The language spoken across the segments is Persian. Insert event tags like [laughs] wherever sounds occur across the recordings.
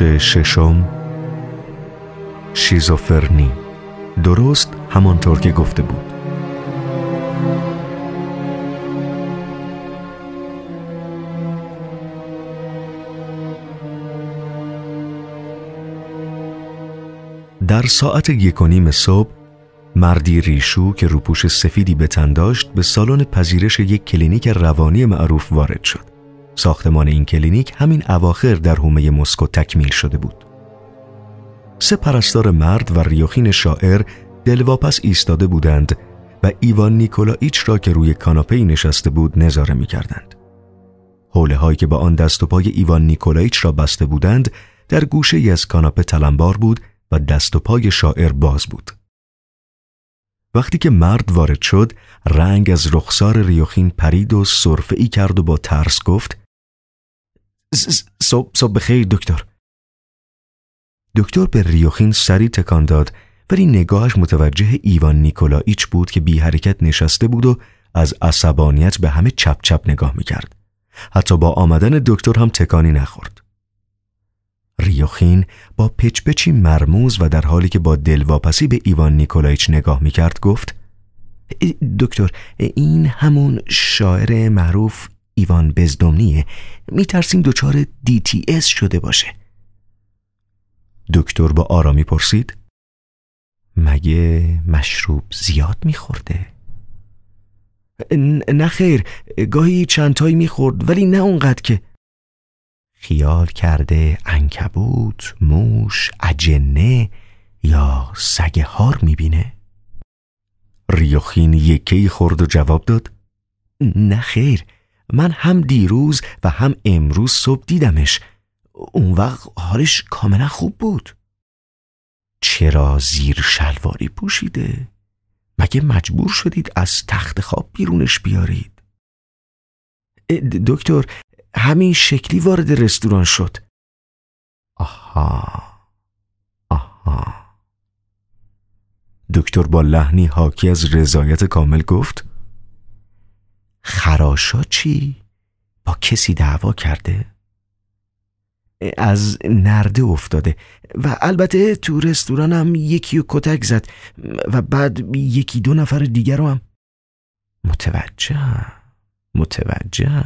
بخش ششم. شیزوفرنی. درست همانطور که گفته بود. در ساعت یک و نیم صبح مردی ریشو که روپوش سفیدی به تن داشت به سالن پذیرش یک کلینیک روانی معروف وارد شد. ساختمان این کلینیک همین اواخر در حومه مسکو تکمیل شده بود. سه پرستار مرد و ریوخین شاعر دلواپس ایستاده بودند و ایوان نیکولایچ را که روی کاناپه نشسته بود نظاره می کردند. حوله هایی که با آن دست و پای ایوان نیکولایچ را بسته بودند در گوشه ای از کاناپه تلمبار بود و دست و پای شاعر باز بود. وقتی که مرد وارد شد رنگ از رخسار ریوخین پرید و صرفه ای کرد و با ترس گفت صبح صبح بخیر دکتر دکتر به ریوخین سری تکان داد ولی نگاهش متوجه ایوان نیکولایچ بود که بی حرکت نشسته بود و از عصبانیت به همه چپ چپ نگاه می‌کرد. حتی با آمدن دکتر هم تکانی نخورد. ریوخین با پچپچی مرموز و در حالی که با دلواپسی به ایوان نیکولایچ نگاه می‌کرد گفت دکتر این همون شاعر معروف ایوان بزدومنیه میترسیم دچار اس شده باشه دکتر با آرامی پرسید مگه مشروب زیاد میخورده؟ نه خیر گاهی چندتایی می‌خورد ولی نه اونقدر که خیال کرده انکبوت، موش، اجنه یا سگ هار می‌بینه؟ ریوخین یکی خورد و جواب داد نه خیر من هم دیروز و هم امروز صبح دیدمش اون وقت حالش کاملا خوب بود چرا زیر شلواری پوشیده؟ مگه مجبور شدید از تخت خواب بیرونش بیارید؟ دکتر همین شکلی وارد رستوران شد آها آها دکتر با لحنی حاکی از رضایت کامل گفت خراشا چی؟ با کسی دعوا کرده؟ از نرده افتاده و البته تو رستورانم یکی و کتک زد و بعد یکی دو نفر دیگر رو هم متوجه متوجه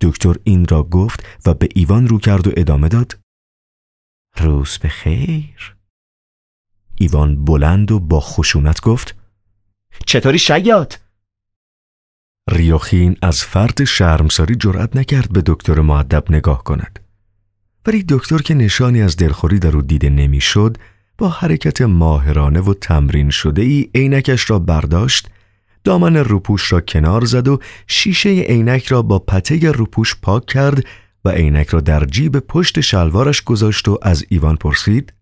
دکتر این را گفت و به ایوان رو کرد و ادامه داد روز به خیر ایوان بلند و با خشونت گفت چطوری شیاد؟ ریوخین از فرد شرمساری جرأت نکرد به دکتر معدب نگاه کند ولی دکتر که نشانی از دلخوری در او دیده نمی‌شد با حرکت ماهرانه و تمرین شده ای عینکش را برداشت دامن روپوش را کنار زد و شیشه عینک را با پته روپوش پاک کرد و عینک را در جیب پشت شلوارش گذاشت و از ایوان پرسید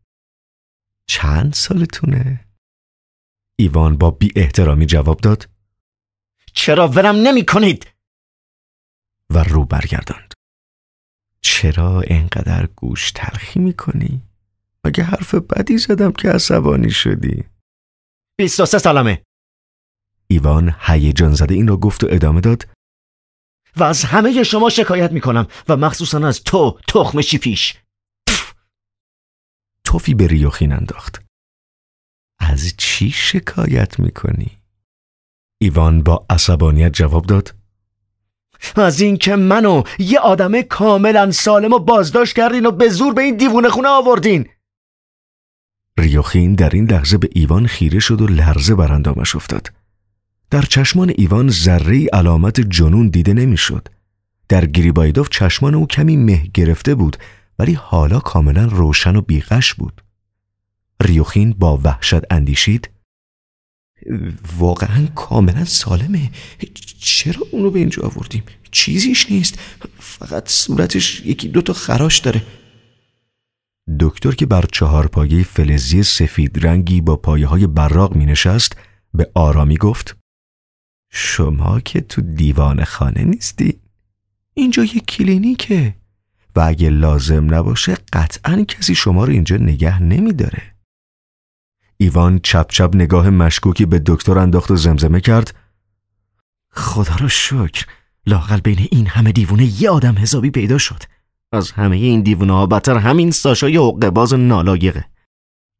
چند سالتونه؟ ایوان با بی احترامی جواب داد چرا ورم نمی کنید؟ و رو برگرداند چرا اینقدر گوش تلخی می کنی؟ مگه حرف بدی زدم که عصبانی شدی؟ بیست و سه سالمه ایوان هیجان زده این را گفت و ادامه داد و از همه شما شکایت می‌کنم و مخصوصا از تو تخم پیش توفی به ریوخین انداخت از چی شکایت می‌کنی؟ ایوان با عصبانیت جواب داد از اینکه منو یه آدم کاملا سالم و بازداشت کردین و به زور به این دیوونه خونه آوردین ریوخین در این لحظه به ایوان خیره شد و لرزه بر اندامش افتاد در چشمان ایوان ذره علامت جنون دیده نمی‌شد. در گریبایدوف چشمان او کمی مه گرفته بود ولی حالا کاملا روشن و بیغش بود. ریوخین با وحشت اندیشید واقعا کاملا سالمه. چرا اونو به اینجا آوردیم؟ چیزیش نیست. فقط صورتش یکی دوتا خراش داره. دکتر که بر چهار پایه فلزی سفید رنگی با پایه های براغ می نشست به آرامی گفت شما که تو دیوان خانه نیستی. اینجا یک کلینیکه و اگه لازم نباشه قطعا کسی شما رو اینجا نگه نمیداره. ایوان چپ چپ نگاه مشکوکی به دکتر انداخت و زمزمه کرد. خدا رو شکر لاقل بین این همه دیوونه یه آدم حسابی پیدا شد. از همه این دیوونه ها بدتر همین ساشای حقه باز نالایقه.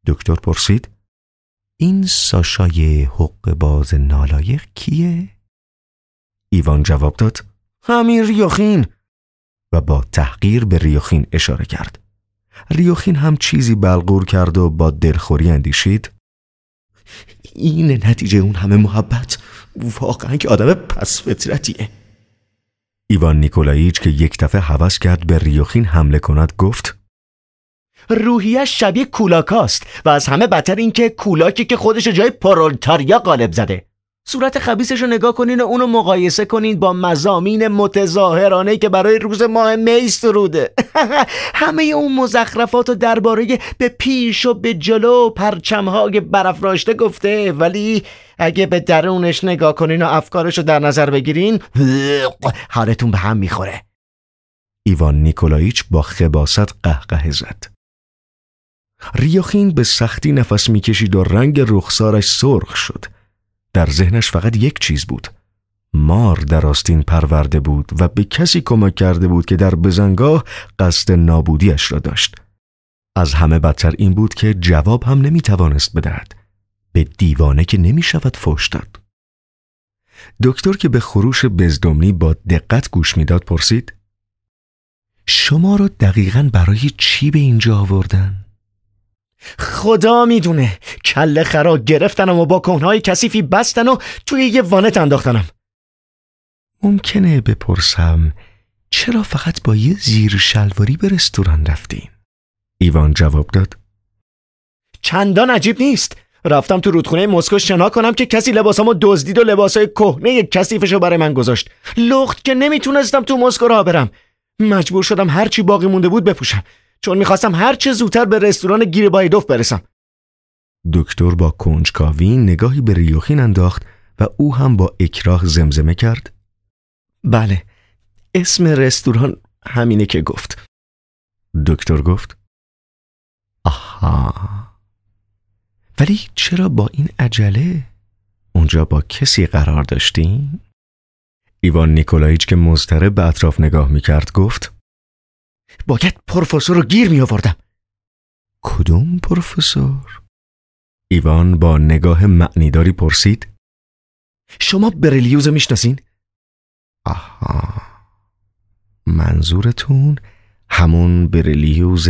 دکتر پرسید این ساشای حق باز نالایق کیه؟ ایوان جواب داد همین ریاخین و با تحقیر به ریاخین اشاره کرد. ریاخین هم چیزی بلغور کرد و با دلخوری اندیشید این نتیجه اون همه محبت واقعا که آدم پس فطرتیه. ایوان نیکولاییچ که یک دفعه حوض کرد به ریوخین حمله کند گفت روحیش شبیه کولاکاست و از همه بدتر این که کولاکی که خودش جای پرولتاریا غالب زده. صورت خبیسش رو نگاه کنین و اونو مقایسه کنین با مزامین متظاهرانه که برای روز ماه میست روده [laughs] همه اون مزخرفات و درباره به پیش و به جلو پرچمهای برافراشته گفته. ولی اگه به درونش نگاه کنین و افکارش رو در نظر بگیرین [sniffs] حالتون به هم می‌خوره. ایوان نیکولایچ با خباست قهقه زد. ریاخین به سختی نفس می‌کشید و رنگ رخسارش سرخ شد. در ذهنش فقط یک چیز بود. مار در آستین پرورده بود و به کسی کمک کرده بود که در بزنگاه قصد نابودیش را داشت. از همه بدتر این بود که جواب هم نمی توانست بدهد. به دیوانه که نمی شود فوش داد دکتر که به خروش بزدمنی با دقت گوش می‌داد پرسید شما رو دقیقا برای چی به اینجا آوردن؟ خدا می‌دونه. کله خرا گرفتنم و با کنهای کثیفی بستن و توی یه وانت انداختنم. ممکنه بپرسم چرا فقط با یه زیر شلواری به رستوران رفتیم؟ ایوان جواب داد. چندان عجیب نیست. رفتم تو رودخونه مسکو شنا کنم که کسی لباسامو دزدید و لباسای کهنه کثیفشو برای من گذاشت. لخت که نمی‌تونستم تو مسکو راه برم. مجبور شدم هرچی باقی مونده بود بپوشم. چون می‌خواستم هر چه زودتر به رستوران گیر بایدوف برسم. دکتر با کنجکاوی نگاهی به ریوخین انداخت و او هم با اکراه زمزمه کرد. بله اسم رستوران همینه که گفت. دکتر گفت آها. ولی چرا با این عجله؟ اونجا با کسی قرار داشتین؟ ایوان نیکولایچ که مضطرب به اطراف نگاه می‌کرد گفت باید پروفسور رو گیر می آوردم کدوم پروفسور؟ ایوان با نگاه معنیداری پرسید شما برلیوز می‌شناسین؟ آها منظورتون همون برلیوز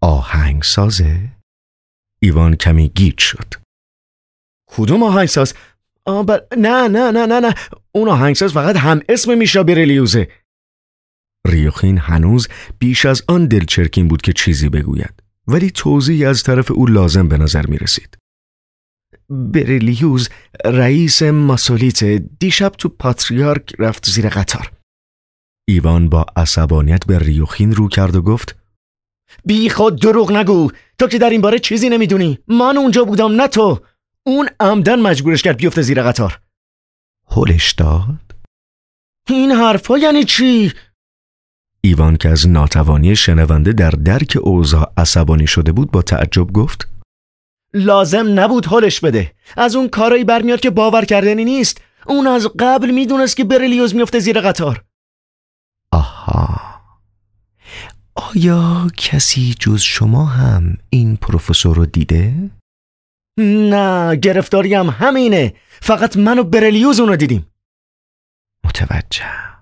آهنگسازه؟ ایوان کمی گیج شد کدوم آهنگساز؟ آه نه نه نه نه نه اون آهنگساز فقط هم اسم میشا برلیوزه ریوخین هنوز بیش از آن دلچرکین بود که چیزی بگوید. ولی توضیحی از طرف او لازم به نظر می رسید. برلیوز رئیس ماسولیت دیشب تو پاتریارک رفت زیر قطار. ایوان با عصبانیت به ریوخین رو کرد و گفت بی خود دروغ نگو. تو که در این باره چیزی نمی‌دونی. من اونجا بودم نه تو. اون عمدن مجبورش کرد بیفته زیر قطار. هلش داد؟ این حرفا یعنی چی؟ ایوان که از ناتوانی شنونده در درک اوضاع عصبانی شده بود با تعجب گفت لازم نبود حالش بده. از اون کارایی برمیاد که باور کردنی نیست. اون از قبل می‌دونست که برلیوز میفته زیر قطار. آها. آیا کسی جز شما هم این پروفسور رو دیده؟ نه گرفتاریم همینه. فقط من و برلیوز اونو دیدیم. متوجه.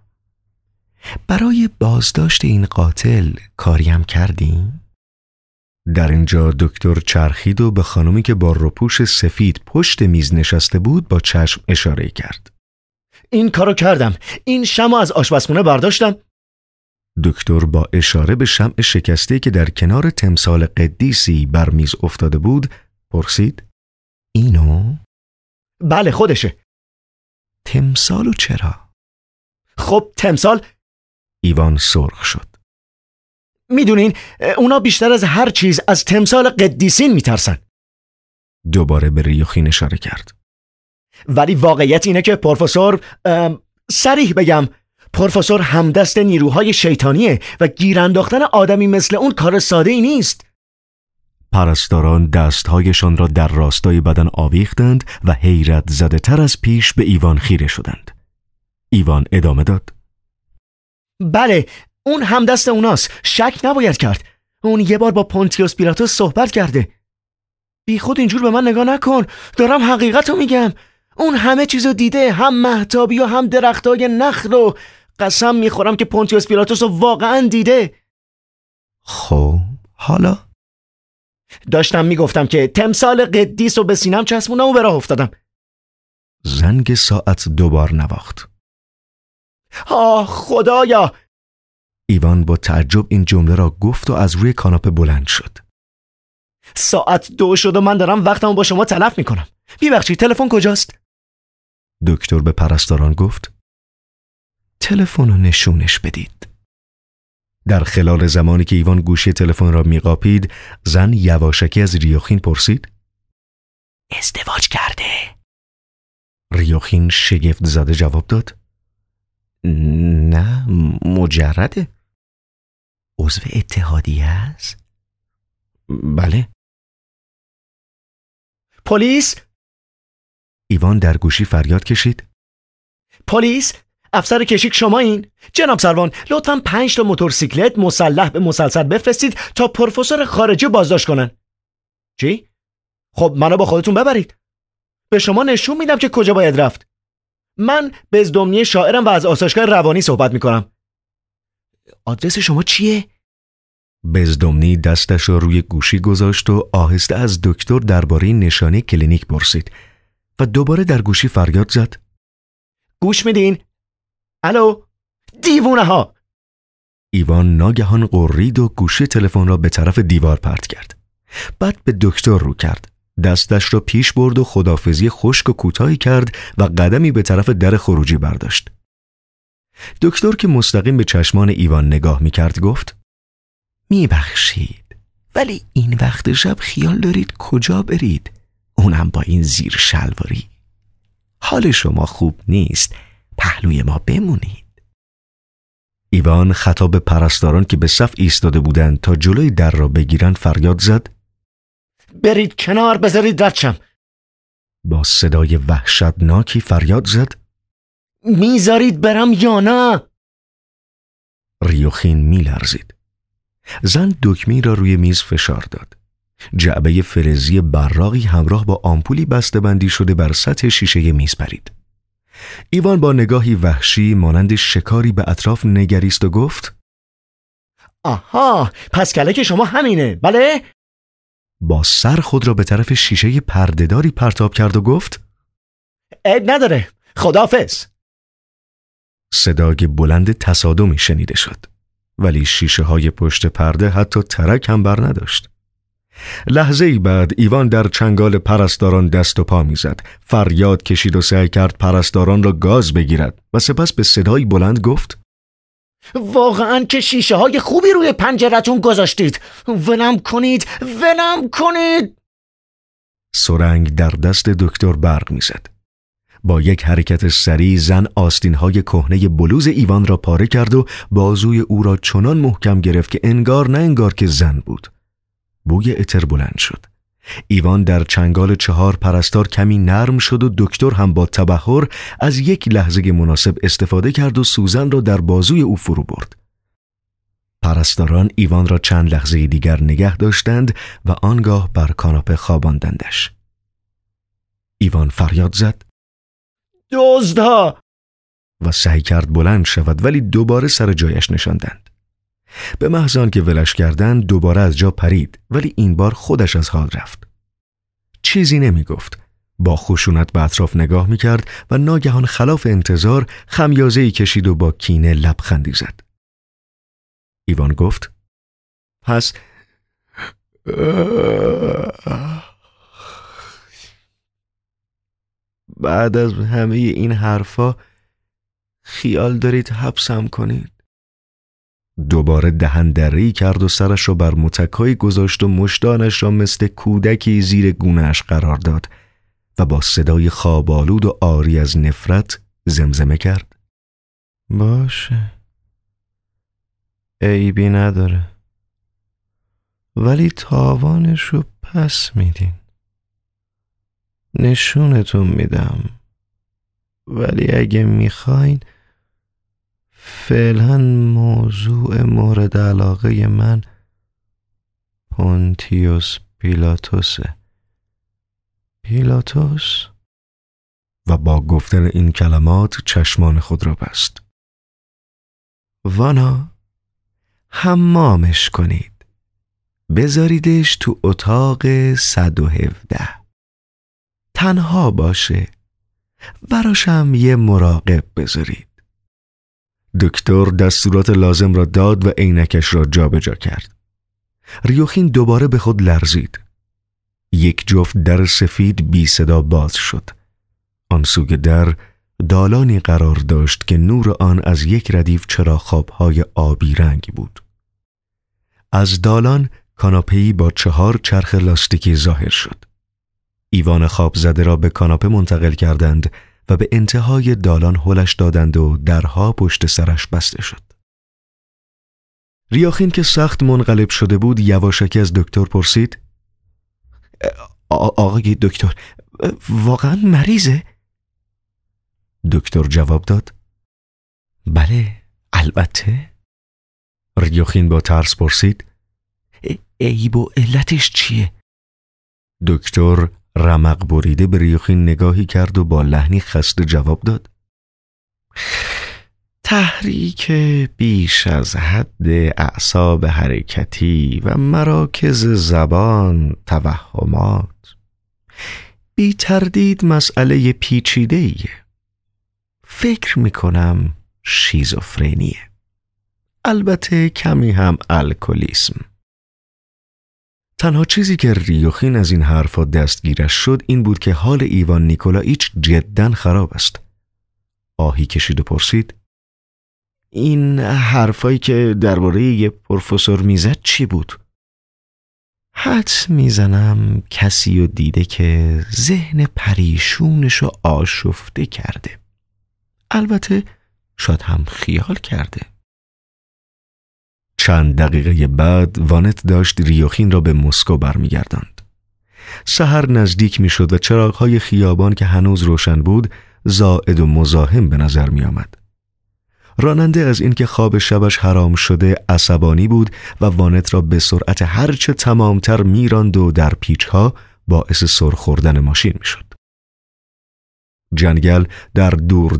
برای بازداشت این قاتل کاریم کردیم؟ در اینجا دکتر چرخید و به خانمی که با روپوش سفید پشت میز نشسته بود با چشم اشاره کرد. این کارو کردم. این شمع از آشپزخونه برداشتم. دکتر با اشاره به شمع شکسته که در کنار تمثال قدیسی بر میز افتاده بود پرسید اینو؟ بله خودشه. تمثالو چرا؟ خب تمثال ایوان سرخ شد. می‌دونین اونا بیشتر از هر چیز از تمثال قدیسین میترسن. دوباره به ریوخین اشاره کرد. ولی واقعیت اینه که پروفسور سریح بگم پروفسور همدست نیروهای شیطانیه و گیر انداختن آدمی مثل اون کار ساده ای نیست. پرستاران دستهایشان را در راستای بدن آویختند و حیرت زده تر از پیش به ایوان خیره شدند. ایوان ادامه داد. بله اون هم دست اوناست. شک نباید کرد. اون یه بار با پونتیوس پیلاتوس صحبت کرده. بی خود اینجور به من نگاه نکن. دارم حقیقت رو میگم. اون همه چیزو دیده هم محتابی و هم درختای نخل و قسم می‌خورم که پونتیوس پیلاتوس رو واقعا دیده. خب حالا؟ داشتم می‌گفتم که تمثال قدیس رو به سینم چسبونم و به راه افتادم. زنگ ساعت دوبار نواخت. آه خدایا! ایوان با تعجب این جمله را گفت و از روی کاناپه بلند شد. ساعت دو شد و من دارم وقتمو با شما تلف می‌کنم. ببخشید تلفن کجاست؟ دکتر به پرستاران گفت تلفن رو نشونش بدید. در خلال زمانی که ایوان گوشی تلفن را میقاپید زن یواشکی از ریوخین پرسید ازدواج کرده؟ ریوخین شگفت زده جواب داد نه مجرده عضو اتحادیه است؟ بله. پلیس؟ ایوان در گوشی فریاد کشید. پلیس افسر کشیک شما این جناب سروان لطفا پنج تا موتورسیکلت مسلح به مسلسل بفرستید تا پروفسور خارجی بازداشت کنن. چی؟ خب منو با خودتون ببرید. به شما نشون میدم که کجا باید رفت. من بزدمنی شاعرم و از آسایشگاه روانی صحبت می‌کنم. آدرس شما چیه؟ بزدمنی دستش را روی گوشی گذاشت و آهسته از دکتر درباره نشانی کلینیک پرسید و دوباره در گوشی فریاد زد. گوش میدین؟ الو؟ دیوونه ها! ایوان ناگهان قرید و گوشی تلفن را به طرف دیوار پرت کرد. بعد به دکتر رو کرد. دستش را پیش برد و خدافزی خشک و کوتاهی کرد و قدمی به طرف در خروجی برداشت. دکتر که مستقیم به چشمان ایوان نگاه می کرد گفت میبخشید ولی این وقت شب خیال دارید کجا برید؟ اونم با این زیر شلواری. حال شما خوب نیست پهلوی ما بمونید. ایوان خطاب پرستاران که به صف ایستاده بودند تا جلوی در را بگیرند فریاد زد برید کنار بذارید ردشم با صدای وحشتناکی فریاد زد. می‌ذارید برم یا نه؟ ریوخین میلرزید. زن دکمی را روی میز فشار داد. جعبه فلزی براقی همراه با آمپولی بندی شده بر سطح شیشه میز پرید. ایوان با نگاهی وحشی مانند شکاری به اطراف نگریست و گفت آها پس کلک شما همینه بله؟ با سر خود را به طرف شیشه پردهداری پرتاب کرد و گفت عیب نداره. خدافز صدای بلند تصادمی شنیده شد ولی شیشه های پشت پرده حتی ترک هم بر نداشت. لحظه ای بعد ایوان در چنگال پرستاران دست و پا می‌زد. فریاد کشید و سعی کرد پرستاران را گاز بگیرد و سپس به صدایی بلند گفت واقعا که شیشه های خوبی روی پنجرتون گذاشتید. ولم کنید ولم کنید. سرنگ در دست دکتر برق می‌زد. با یک حرکت سریع زن آستین های کهنه بلوز ایوان را پاره کرد و بازوی او را چنان محکم گرفت که انگار نه انگار که زن بود. بوی اتر بلند شد. ایوان در چنگال چهار پرستار کمی نرم شد و دکتر هم با تبهر از یک لحظه مناسب استفاده کرد و سوزن را در بازوی او فرو برد. پرستاران ایوان را چند لحظه دیگر نگه داشتند و آنگاه بر کاناپه خواباندندش. ایوان فریاد زد دزدها و سعی کرد بلند شود ولی دوباره سر جایش نشاندند. به محض که ولش کردند دوباره از جا پرید ولی این بار خودش از حال رفت. چیزی نمی گفت با خشونت به اطراف نگاه می کرد و ناگهان خلاف انتظار خمیازه ای کشید و با کینه لبخندی زد. ایوان گفت پس بعد از همه این حرفا خیال دارید حبسم کنید؟ دوباره دهن دری کرد و سرش را بر متکایی گذاشت و مشتانش را مثل کودکی زیر گونهش قرار داد و با صدای خوابالود و آری از نفرت زمزمه کرد. باشه. عیبی نداره. ولی تاوانش رو پس میدین. نشونتون میدم. ولی اگه می‌خواین فعلا موضوع مورد علاقه من پونتیوس پیلاتوسه. پیلاتوس؟ و با گفتن این کلمات چشمان خود را بست. وانا حمامش کنید. بذاریدش تو اتاق 117 تنها باشه. براشم یه مراقب بذارید. دکتر دستورات لازم را داد و عینکش را جابجا کرد. ریوخین دوباره به خود لرزید. یک جفت در سفید بی صدا باز شد. آن سوی در دالانی قرار داشت که نور آن از یک ردیف های آبی رنگ بود. از دالان کاناپه‌ای با چهار چرخ لاستیکی ظاهر شد. ایوان خواب زده را به کاناپه منتقل کردند و به انتهای دالان هلش دادند و درها پشت سرش بسته شد. ریاخین که سخت منقلب شده بود یواشکی از دکتر پرسید آقای دکتر واقعا مریضه؟ دکتر جواب داد بله البته ریاخین با ترس پرسید عیب و علتش چیه؟ دکتر رمق بریده به ریوخین نگاهی کرد و با لحنی خسته جواب داد. تحریک بیش از حد اعصاب حرکتی و مراکز زبان توهمات. بی تردید مسئله پیچیده ایه. فکر می‌کنم شیزوفرینیه البته کمی هم الکلیسم. تنها چیزی که ریوخین از این حرفا دستگیرش شد این بود که حال ایوان نیکولایچ جدا خراب است. آهی کشید و پرسید این حرفایی که درباره یه پروفسور می‌زد چی بود؟ حد می‌زنم کسی و دیده که ذهن پریشونش رو آشفته کرده. البته شاید هم خیال کرده. چند دقیقه بعد وانت داشت ریوخین را به مسکو برمیگرداند. سحر نزدیک می‌شد و چراغهای خیابان که هنوز روشن بود زائد و مزاحم به نظر می آمد. راننده از اینکه خواب شبش حرام شده عصبانی بود و وانت را به سرعت هرچه تمامتر میراند و در پیچها باعث سرخوردن ماشین می‌شد. جنگل در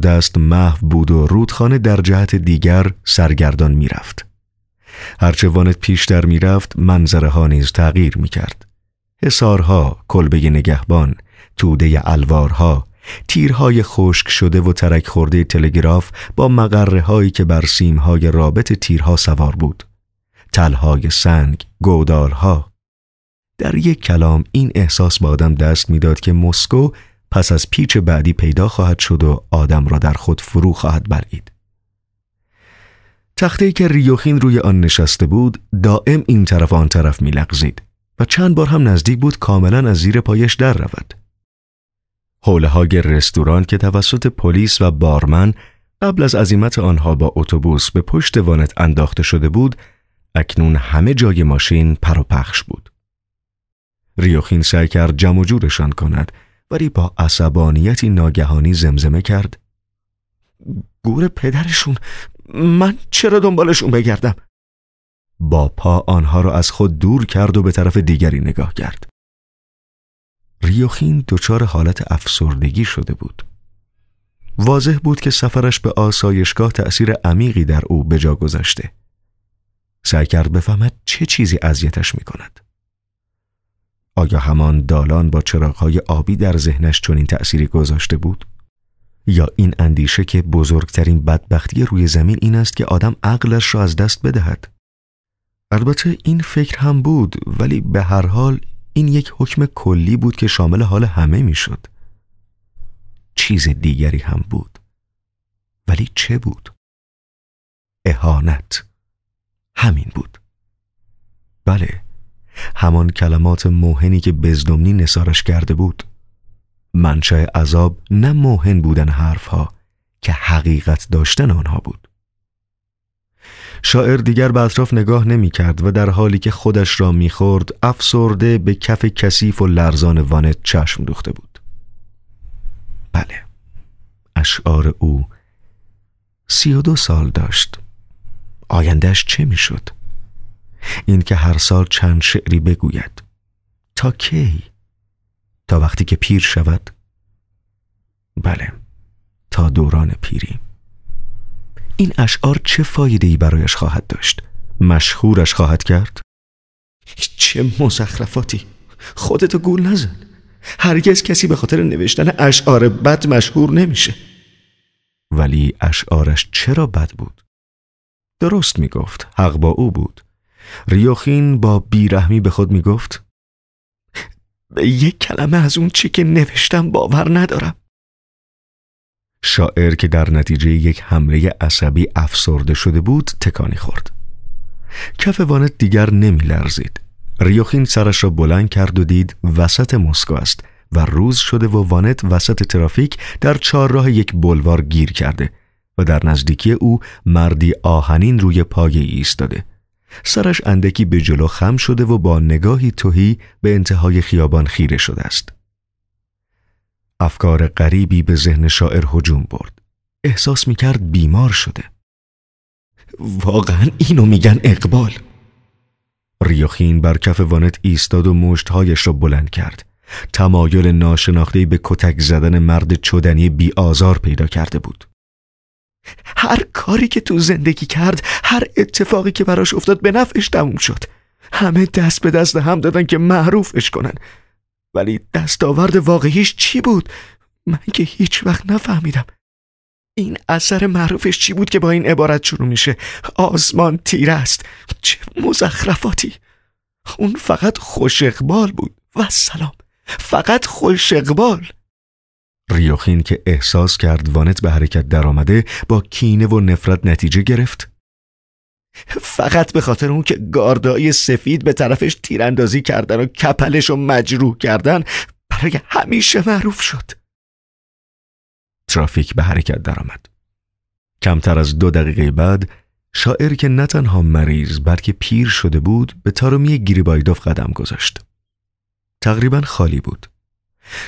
دست محو بود و رودخانه در جهت دیگر سرگردان می‌رفت. هرچه وانت پیشتر می‌رفت منظره ها نیز تغییر می‌کرد. حسارها، کلبه نگهبان، توده الوارها، تیرهای خشک شده و ترک خورده تلگراف با مقره هایی که بر سیمهای رابط تیرها سوار بود. تلهای سنگ، گودالها. در یک کلام این احساس با آدم دست می‌داد که مسکو پس از پیچ بعدی پیدا خواهد شد و آدم را در خود فرو خواهد برید. تخته که ریوخین روی آن نشسته بود دائم این طرف آن طرف میلغزید و چند بار هم نزدیک بود کاملا از زیر پایش در رود. حوله های رستوران که توسط پلیس و بارمن قبل از عزیمت آنها با اتوبوس به پشت وانت انداخته شده بود اکنون همه جای ماشین پر و پخش بود. ریوخین سعی کرد جمع جورشان کند ولی با عصبانیتی ناگهانی زمزمه کرد گور پدرشون من چرا دنبالشون بگردم؟ با پا آنها را از خود دور کرد و به طرف دیگری نگاه کرد. ریوخین دچار حالت افسردگی شده بود. واضح بود که سفرش به آسایشگاه تأثیر عمیقی در او به جا گذاشته. سعی کرد بفهمد چه چیزی اذیتش می کند. آیا همان دالان با چراغهای آبی در ذهنش چنین تأثیری گذاشته بود؟ یا این اندیشه که بزرگترین بدبختی روی زمین این است که آدم عقلش را از دست بدهد. البته این فکر هم بود ولی به هر حال این یک حکم کلی بود که شامل حال همه می‌شد. چیز دیگری هم بود. ولی چه بود؟ اهانت. همین بود. بله همان کلمات موهنی که بزدمنی نسارش کرده بود. منشأ عذاب نه موهن بودن حرفها که حقیقت داشتن آنها بود شاعر دیگر به اطراف نگاه نمی کرد و در حالی که خودش را می‌خورد افسرده به کف کثیف و لرزان وانت چشم دوخته بود بله اشعار او سی و دو سال داشت آیندهش چه می‌شد؟ این که هر سال چند شعری بگوید تا کی؟ تا وقتی که پیر شود؟ بله تا دوران پیری این اشعار چه فایده برایش خواهد داشت؟ مشهورش خواهد کرد؟ چه مزخرفاتی خودتو گول نزن هرگز کسی به خاطر نوشتن اشعار بد مشهور نمیشه ولی اشعارش چرا بد بود؟ درست می گفت حق با او بود ریوخین با بیرحمی به خود می یک کلمه از اون چی که نوشتم باور ندارم. شاعر که در نتیجه یک حمله عصبی افسرده شده بود تکانی خورد. کف وانت دیگر نمی لرزید. ریوخین سرش را بلند کرد و دید وسط مسکو است و روز شده و وانت وسط ترافیک در چهارراه یک بلوار گیر کرده و در نزدیکی او مردی آهنین روی پای ایستاده. سرش اندکی به جلو خم شده و با نگاهی توهی به انتهای خیابان خیره شده است. افکار غریبی به ذهن شاعر هجوم برد. احساس می‌کرد بیمار شده. واقعا اینو میگن اقبال. ریوخین بر کف وانت ایستاد و مشتهایش را بلند کرد. تمایل ناشناختهای به کتک زدن مرد چدنی بی آزار پیدا کرده بود. هر کاری که تو زندگی کرد هر اتفاقی که براش افتاد به نفعش تموم شد. همه دست به دست هم دادن که معروفش کنن. ولی دستاورد واقعیش چی بود؟ من که هیچ وقت نفهمیدم. این اثر معروفش چی بود که با این عبارت شروع میشه؟ آسمان تیره است. چه مزخرفاتی. اون فقط خوش اقبال بود. و سلام. فقط خوش اقبال. ریوخین که احساس کرد وانت به حرکت درآمده با کینه و نفرت نتیجه گرفت فقط به خاطر اون که گاردایی سفید به طرفش تیراندازی کردن و کپلش رو مجروح کردن برای همیشه معروف شد ترافیک به حرکت درآمد. کمتر از دو دقیقه بعد شاعر که نه تنها مریض بلکه پیر شده بود به تارومی گریبایدوف قدم گذاشت. تقریبا خالی بود.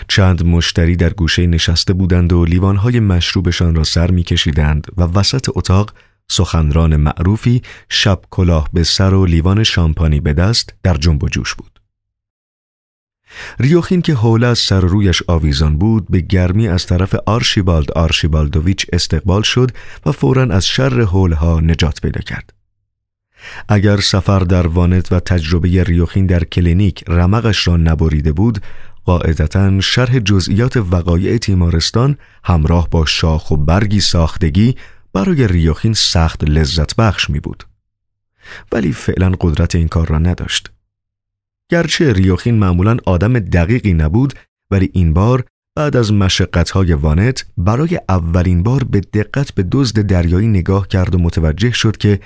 چند مشتری در گوشه نشسته بودند و لیوانهای مشروبشان را سر میکشیدند و وسط اتاق سخنران معروفی شب کلاه به سر و لیوان شامپانی به دست در جنب و جوش بود. ریوخین که حوله از سر رویش آویزان بود به گرمی از طرف آرشیبالد آرشیبالدوویچ استقبال شد و فورا از شر حولها نجات پیدا کرد. اگر سفر در وانت و تجربه ریوخین در کلینیک رمقش را نبریده بود قاعدتا شرح جزئیات وقایع تیمارستان همراه با شاخ و برگی ساختگی برای ریوخین سخت لذت بخش می بود. ولی فعلا قدرت این کار را نداشت. گرچه ریوخین معمولا آدم دقیقی نبود ولی این بار بعد از مشقتهای وانت برای اولین بار به دقت به دزد دریایی نگاه کرد و متوجه شد که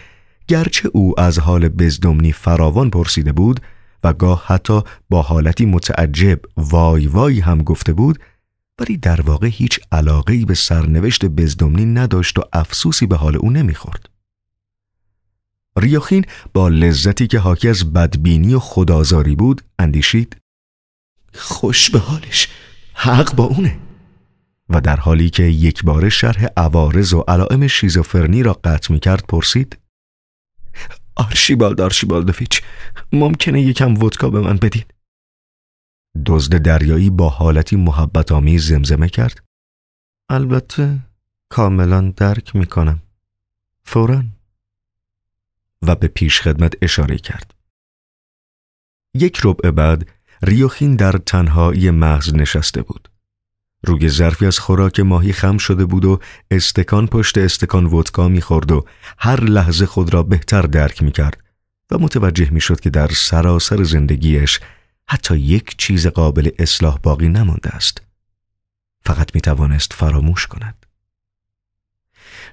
گرچه او از حال بزدمنی فراوان پرسیده بود و گاه حتی با حالتی متعجب وای وای هم گفته بود ولی در واقع هیچ علاقه‌ای به سرنوشت بزدمنی نداشت و افسوسی به حال او نمی‌خورد. ریاخین با لذتی که حاکی از بدبینی و خدازاری بود اندیشید خوش به حالش حق با اونه و در حالی که یک بار شرح عوارض و علائم شیزوفرنی را قطع می کرد پرسید آرشیبالد آرشیبالدوفیچ ممکنه یکم ودکا به من بدید دزد دریایی با حالتی محبت آمیز زمزمه کرد البته کاملا درک می کنم فوراً و به پیش خدمت اشاره کرد. یک ربع بعد ریوخین در تنهایی محض نشسته بود. روی ظرفی از خوراک ماهی خم شده بود و استکان پشت استکان ودکا می‌خورد و هر لحظه خود را بهتر درک می‌کرد و متوجه می‌شد که در سراسر زندگیش حتی یک چیز قابل اصلاح باقی نمانده است. فقط می‌توانست فراموش کند.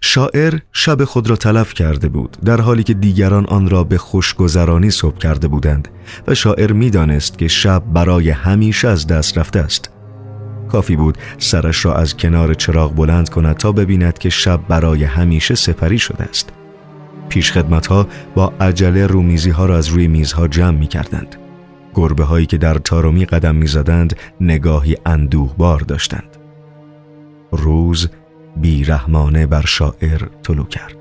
شاعر شب خود را تلف کرده بود در حالی که دیگران آن را به خوشگذرانی صبح کرده بودند و شاعر می‌دانست که شب برای همیشه از دست رفته است کافی بود سرش را از کنار چراغ بلند کند تا ببیند که شب برای همیشه سپری شده است. پیش خدمت ها با عجله رومیزی ها را از روی میزها جمع می کردند گربه هایی که در تارومی قدم می زدند نگاهی اندوهبار داشتند. روز بیرحمانه بر شاعر طلو کرد.